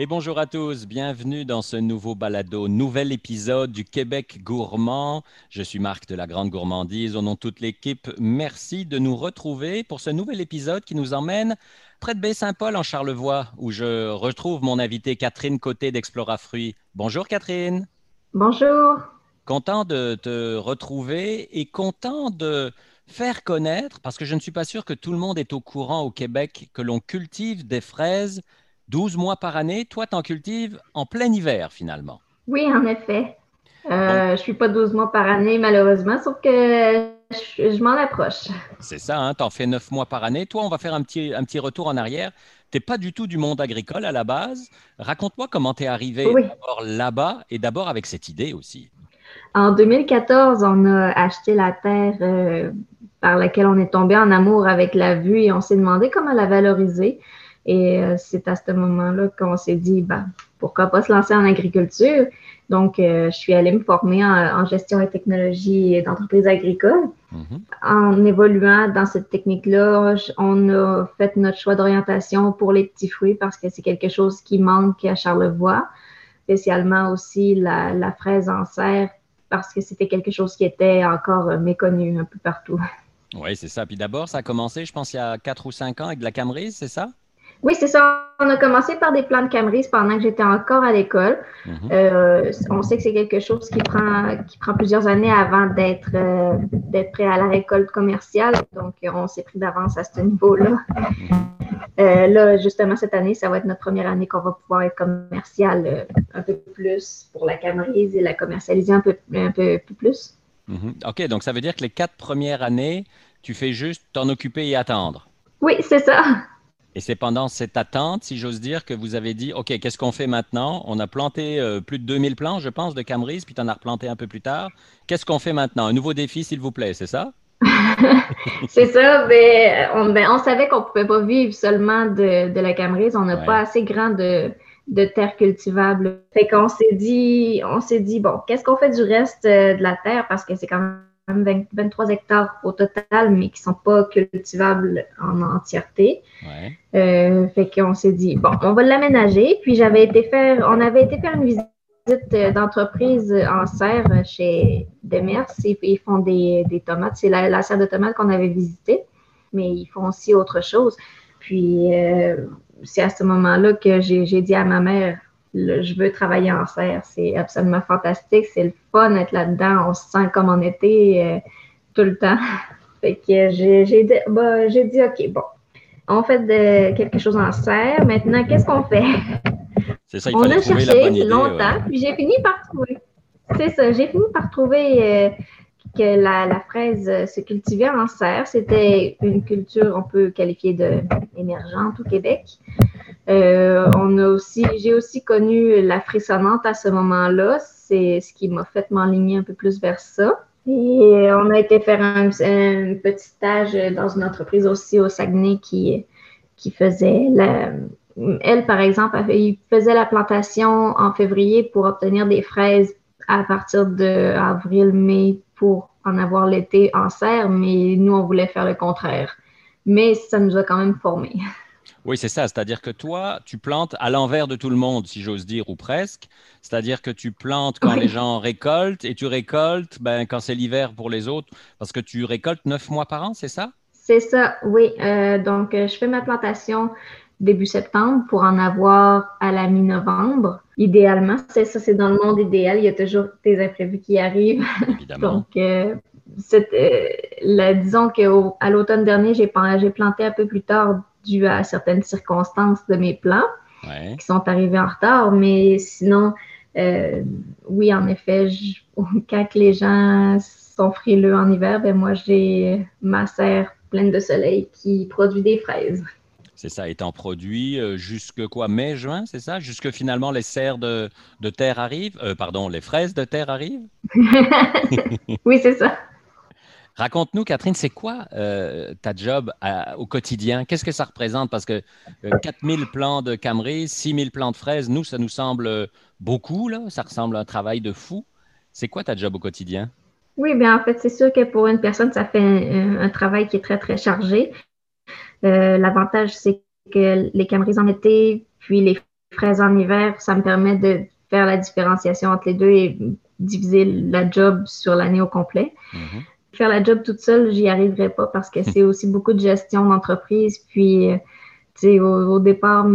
Et bonjour à tous, bienvenue dans ce nouveau balado, nouvel épisode du Québec gourmand. Je suis Marc de la Grande Gourmandise, au nom de toute l'équipe, merci de nous retrouver pour ce nouvel épisode qui nous emmène près de Baie-Saint-Paul en Charlevoix, où je retrouve mon invitée Catherine Côté d'Explora Fruits. Bonjour Catherine. Bonjour. Content de te retrouver et content de faire connaître, parce que je ne suis pas sûr que tout le monde est au courant au Québec que l'on cultive des fraises 12 mois par année. Toi, tu en cultives en plein hiver finalement. Oui, en effet. Euh, Je ne suis pas 12 mois par année, malheureusement, sauf que je, m'en approche. C'est ça, hein? tu en fais 9 mois par année. Toi, on va faire un petit, un petit retour en arrière. Tu n'es pas du tout du monde agricole à la base. Raconte-moi comment tu es arrivé là-bas et d'abord avec cette idée aussi. En 2014, on a acheté la terre euh, par laquelle on est tombé en amour avec la vue et on s'est demandé comment la valoriser. Et euh, c'est à ce moment-là qu'on s'est dit, ben, pourquoi pas se lancer en agriculture? Donc, euh, je suis allée me former en, gestion et technologie d'entreprise agricole. Mm-hmm. En évoluant dans cette technique-là, on a fait notre choix d'orientation pour les petits fruits parce que c'est quelque chose qui manque à Charlevoix, spécialement aussi la, la fraise en serre parce que c'était quelque chose qui était encore méconnu un peu partout. Oui, c'est ça. Puis d'abord, ça a commencé, je pense, il y a quatre ou cinq ans avec de la camerise, c'est ça? Oui, c'est ça. On a commencé par des plants de camerise pendant que j'étais encore à l'école. Mhm. euh, on sait que c'est quelque chose qui prend, qui prend plusieurs années avant d'être euh, prêt à la récolte commerciale. Donc, on s'est pris d'avance à ce niveau-là. Mhm. Euh, là, justement, cette année, ça va être notre première année qu'on va pouvoir être commercial un peu plus pour la camerise et la commercialiser un peu, un peu plus. Mhm. OK, donc ça veut dire que les quatre premières années, tu fais juste t'en occuper et attendre. Oui, c'est ça. Et c'est pendant cette attente, si j'ose dire, que vous avez dit, OK, qu'est-ce qu'on fait maintenant? On a planté euh, plus de 2000 plants, je pense, de Camerise, puis tu en as replanté un peu plus tard. Qu'est-ce qu'on fait maintenant? Un nouveau défi, s'il vous plaît, c'est ça? c'est ça, mais on, ben, on savait qu'on ne pouvait pas vivre seulement de, la Camerise. On n'a pas assez grand de, de terre cultivable. Fait qu'on s'est dit, on s'est dit, bon, qu'est-ce qu'on fait du reste euh, de la terre? Parce que c'est quand même 23 hectares au total, mais qui ne sont pas cultivables en entièreté. Ouais. Euh, fait qu'on s'est dit, bon, on va l'aménager. Puis j'avais été faire, on avait été faire une visite d'entreprise en serre chez Demers. Ils, ils font des, tomates. C'est la, serre de tomates qu'on avait visitée, mais ils font aussi autre chose. Puis euh, c'est à ce moment-là que j'ai dit à ma mère, je veux travailler en serre. C'est absolument fantastique. C'est le fun d'être là-dedans. On se sent comme en été euh, tout le temps. Fait que j'ai bah, dit, OK, bon, on fait de, quelque chose en serre. Maintenant, qu'est-ce qu'on fait? C'est ça, il on a cherché longtemps, puis j'ai fini par trouver. C'est ça, j'ai fini par trouver euh, que la, fraise se cultivait en serre. C'était une culture, on peut qualifier de émergente au Québec. Euh, on a aussi, j'ai aussi connu la frissonnante à ce moment-là. C'est ce qui m'a fait m'enligner un peu plus vers ça. Et on a été faire un, petit stage dans une entreprise aussi au Saguenay qui, faisait la, elle, par exemple, il faisait la plantation en février pour obtenir des fraises à partir de avril-mai pour en avoir l'été en serre, mais nous, on voulait faire le contraire. Mais ça nous a quand même formés. Oui, c'est ça. C'est-à-dire que toi, tu plantes à l'envers de tout le monde, si j'ose dire, ou presque. C'est-à-dire que tu plantes quand les gens récoltent et tu récoltes ben, quand c'est l'hiver pour les autres, parce que tu récoltes neuf mois par an, c'est ça? C'est ça, oui. Euh, donc, euh, je fais ma plantation début septembre pour en avoir à la mi-novembre. Idéalement, c'est ça, c'est dans le monde idéal. Il y a toujours des imprévus qui arrivent. Évidemment. Donc, euh, euh, disons qu'à l'automne dernier, j'ai planté un peu plus tard dû à certaines circonstances de mes plants qui sont arrivés en retard. Mais sinon, euh, oui, en effet, quand les gens sont frileux en hiver, ben moi, j'ai ma serre pleine de soleil qui produit des fraises. C'est ça, étant produit euh, jusque quoi, mai, juin, c'est ça? Jusque finalement les serres de, terre arrivent, euh, pardon, les fraises de terre arrivent? oui, c'est ça. Raconte-nous, Catherine, c'est quoi euh, ta job au quotidien? Qu'est-ce que ça représente? Parce que 4000 plants de Cameroun, 6000 plants de fraises, nous, ça nous semble beaucoup, là. Ça ressemble à un travail de fou. C'est quoi ta job au quotidien? Oui, bien en fait, c'est sûr que pour une personne, ça fait un travail qui est très, très chargé. Euh, l'avantage, c'est que les cameries en été, puis les fraises en hiver, ça me permet de faire la différenciation entre les deux et diviser la job sur l'année au complet. Mm-hmm. Faire la job toute seule, j'y arriverai pas parce que c'est aussi beaucoup de gestion d'entreprise. Puis, au, au, départ,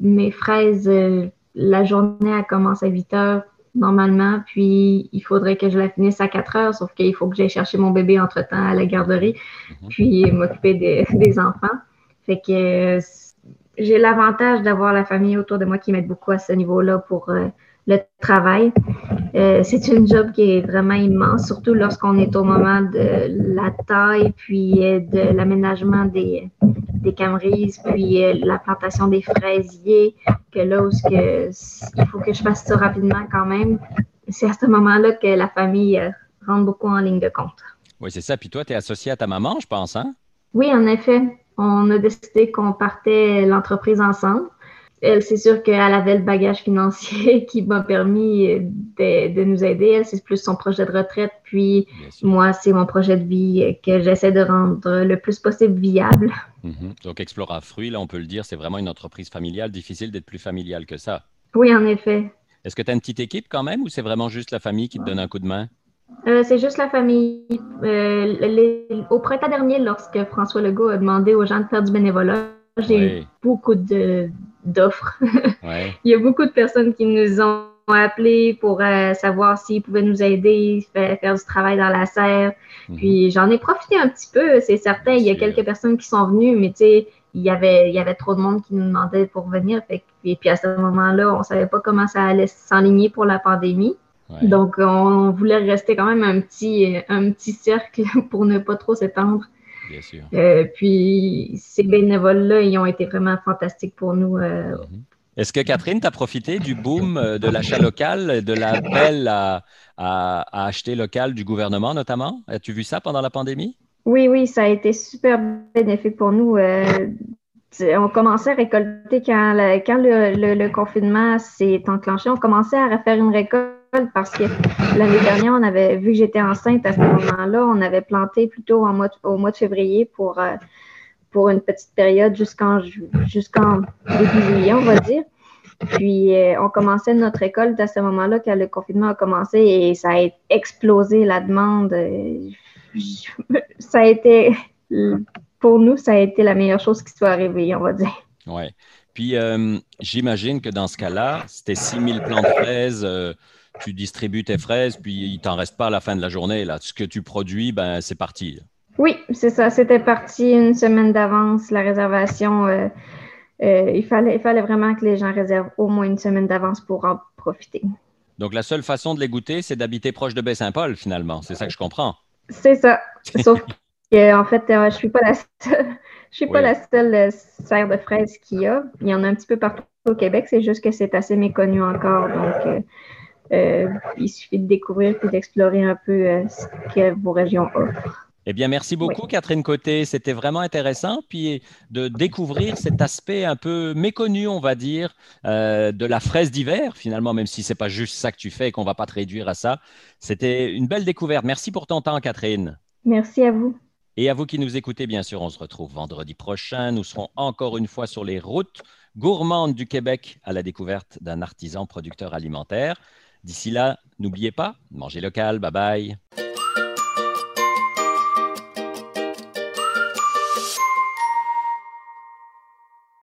mes fraises, euh, la journée, elle commence à 8 heures normalement, puis il faudrait que je la finisse à 4 heures, sauf qu'il faut que j'aille chercher mon bébé entre-temps à la garderie, mhm. puis m'occuper des, enfants. Fait que j'ai l'avantage d'avoir la famille autour de moi qui m'aide beaucoup à ce niveau-là pour euh, le travail. Euh, c'est une job qui est vraiment immense, surtout lorsqu'on est au moment de la taille, puis euh, de l'aménagement des, des camerises, puis euh, la plantation des fraisiers, que là où que, il faut que je fasse ça rapidement quand même. C'est à ce moment-là que la famille rentre beaucoup en ligne de compte. Oui, c'est ça. Puis toi, tu es associé à ta maman, je pense, hein? Oui, en effet. On a décidé qu'on partait l'entreprise ensemble elle, c'est sûr qu'elle avait le bagage financier qui m'a permis de, nous aider. Elle, c'est plus son projet de retraite. Puis moi, c'est mon projet de vie que j'essaie de rendre le plus possible viable. Mhm. Donc, Explora Fruits, là, on peut le dire, c'est vraiment une entreprise familiale. Difficile d'être plus familiale que ça. Oui, en effet. Est-ce que tu as une petite équipe quand même ou c'est vraiment juste la famille qui te donne un coup de main? Euh, c'est juste la famille. Euh, au printemps dernier, lorsque François Legault a demandé aux gens de faire du bénévolat, j'ai eu beaucoup d'offres. Il y a beaucoup de personnes qui nous ont appelés pour euh, savoir s'ils pouvaient nous aider, faire, faire, du travail dans la serre. Mhm. Puis j'en ai profité un petit peu, c'est certain. Il y a quelques personnes qui sont venues, mais tu sais, il y avait, il y avait trop de monde qui nous demandait pour venir. Fait, et puis à ce moment-là, on savait pas comment ça allait s'enligner pour la pandémie. Donc, on voulait rester quand même un petit, un petit cercle pour ne pas trop s'étendre. Bien sûr. Euh, puis ces bénévoles-là, ils ont été vraiment fantastiques pour nous. Euh. Mhm. Est-ce que Catherine, tu as profité du boom euh, de l'achat local, de l'appel à, à, acheter local du gouvernement notamment? As-tu vu ça pendant la pandémie? Oui, oui, ça a été super bénéfique pour nous. On commençait à récolter quand, le, confinement s'est enclenché, on commençait à refaire une récolte parce que l'année dernière, on avait vu que j'étais enceinte à ce moment-là, on avait planté plutôt au mois de février pour, euh, une petite période jusqu'en début juillet, on va dire. Puis euh, on commençait notre école à ce moment-là quand le confinement a commencé et ça a explosé la demande. Ça a été pour nous, ça a été la meilleure chose qui soit arrivée, on va dire. Oui. Puis euh, j'imagine que dans ce cas-là, c'était 6000 plants de fraises tu distribues tes fraises, puis il t'en reste pas à la fin de la journée. Là. Ce que tu produis, ben, c'est parti. Oui, c'est ça. C'était parti une semaine d'avance, la réservation. Euh, euh, il, fallait, il fallait vraiment que les gens réservent au moins une semaine d'avance pour en profiter. Donc, la seule façon de les goûter, c'est d'habiter proche de Baie-Saint-Paul, finalement. C'est ça que je comprends. C'est ça. Sauf qu'en fait, euh, je ne suis pas la seule, je suis pas la seule serre de fraises qu'il y a. Il y en a un petit peu partout au Québec. C'est juste que c'est assez méconnu encore. Donc, euh, il suffit de découvrir et d'explorer un peu euh, ce que vos régions offrent. Eh bien, merci beaucoup, Catherine Côté. C'était vraiment intéressant. Puis de découvrir cet aspect un peu méconnu, on va dire, euh, de la fraise d'hiver, finalement, même si ce n'est pas juste ça que tu fais et qu'on ne va pas te réduire à ça. C'était une belle découverte. Merci pour ton temps, Catherine. Merci à vous. Et à vous qui nous écoutez, bien sûr, on se retrouve vendredi prochain. Nous serons encore une fois sur les routes gourmandes du Québec à la découverte d'un artisan producteur alimentaire. D'ici là, n'oubliez pas, mangez local, bye bye.